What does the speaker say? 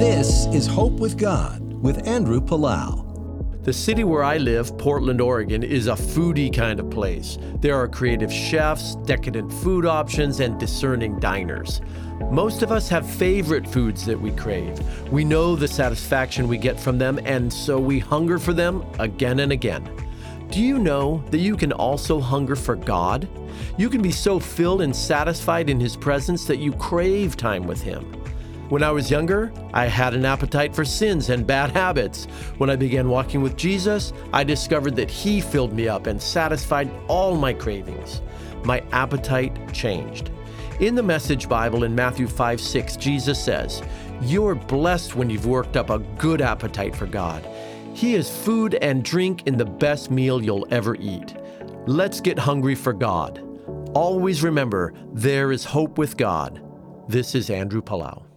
This is Hope with God with Andrew Palau. The city where I live, Portland, Oregon, is a foodie kind of place. There are creative chefs, decadent food options, and discerning diners. Most of us have favorite foods that we crave. We know the satisfaction we get from them, and so we hunger for them again and again. Do you know that you can also hunger for God? You can be so filled and satisfied in His presence that you crave time with Him. When I was younger, I had an appetite for sins and bad habits. When I began walking with Jesus, I discovered that He filled me up and satisfied all my cravings. My appetite changed. In the Message Bible in Matthew 5 6, Jesus says, You're blessed when you've worked up a good appetite for God. He is food and drink in the best meal you'll ever eat. Let's get hungry for God. Always remember, there is hope with God. This is Andrew Palau.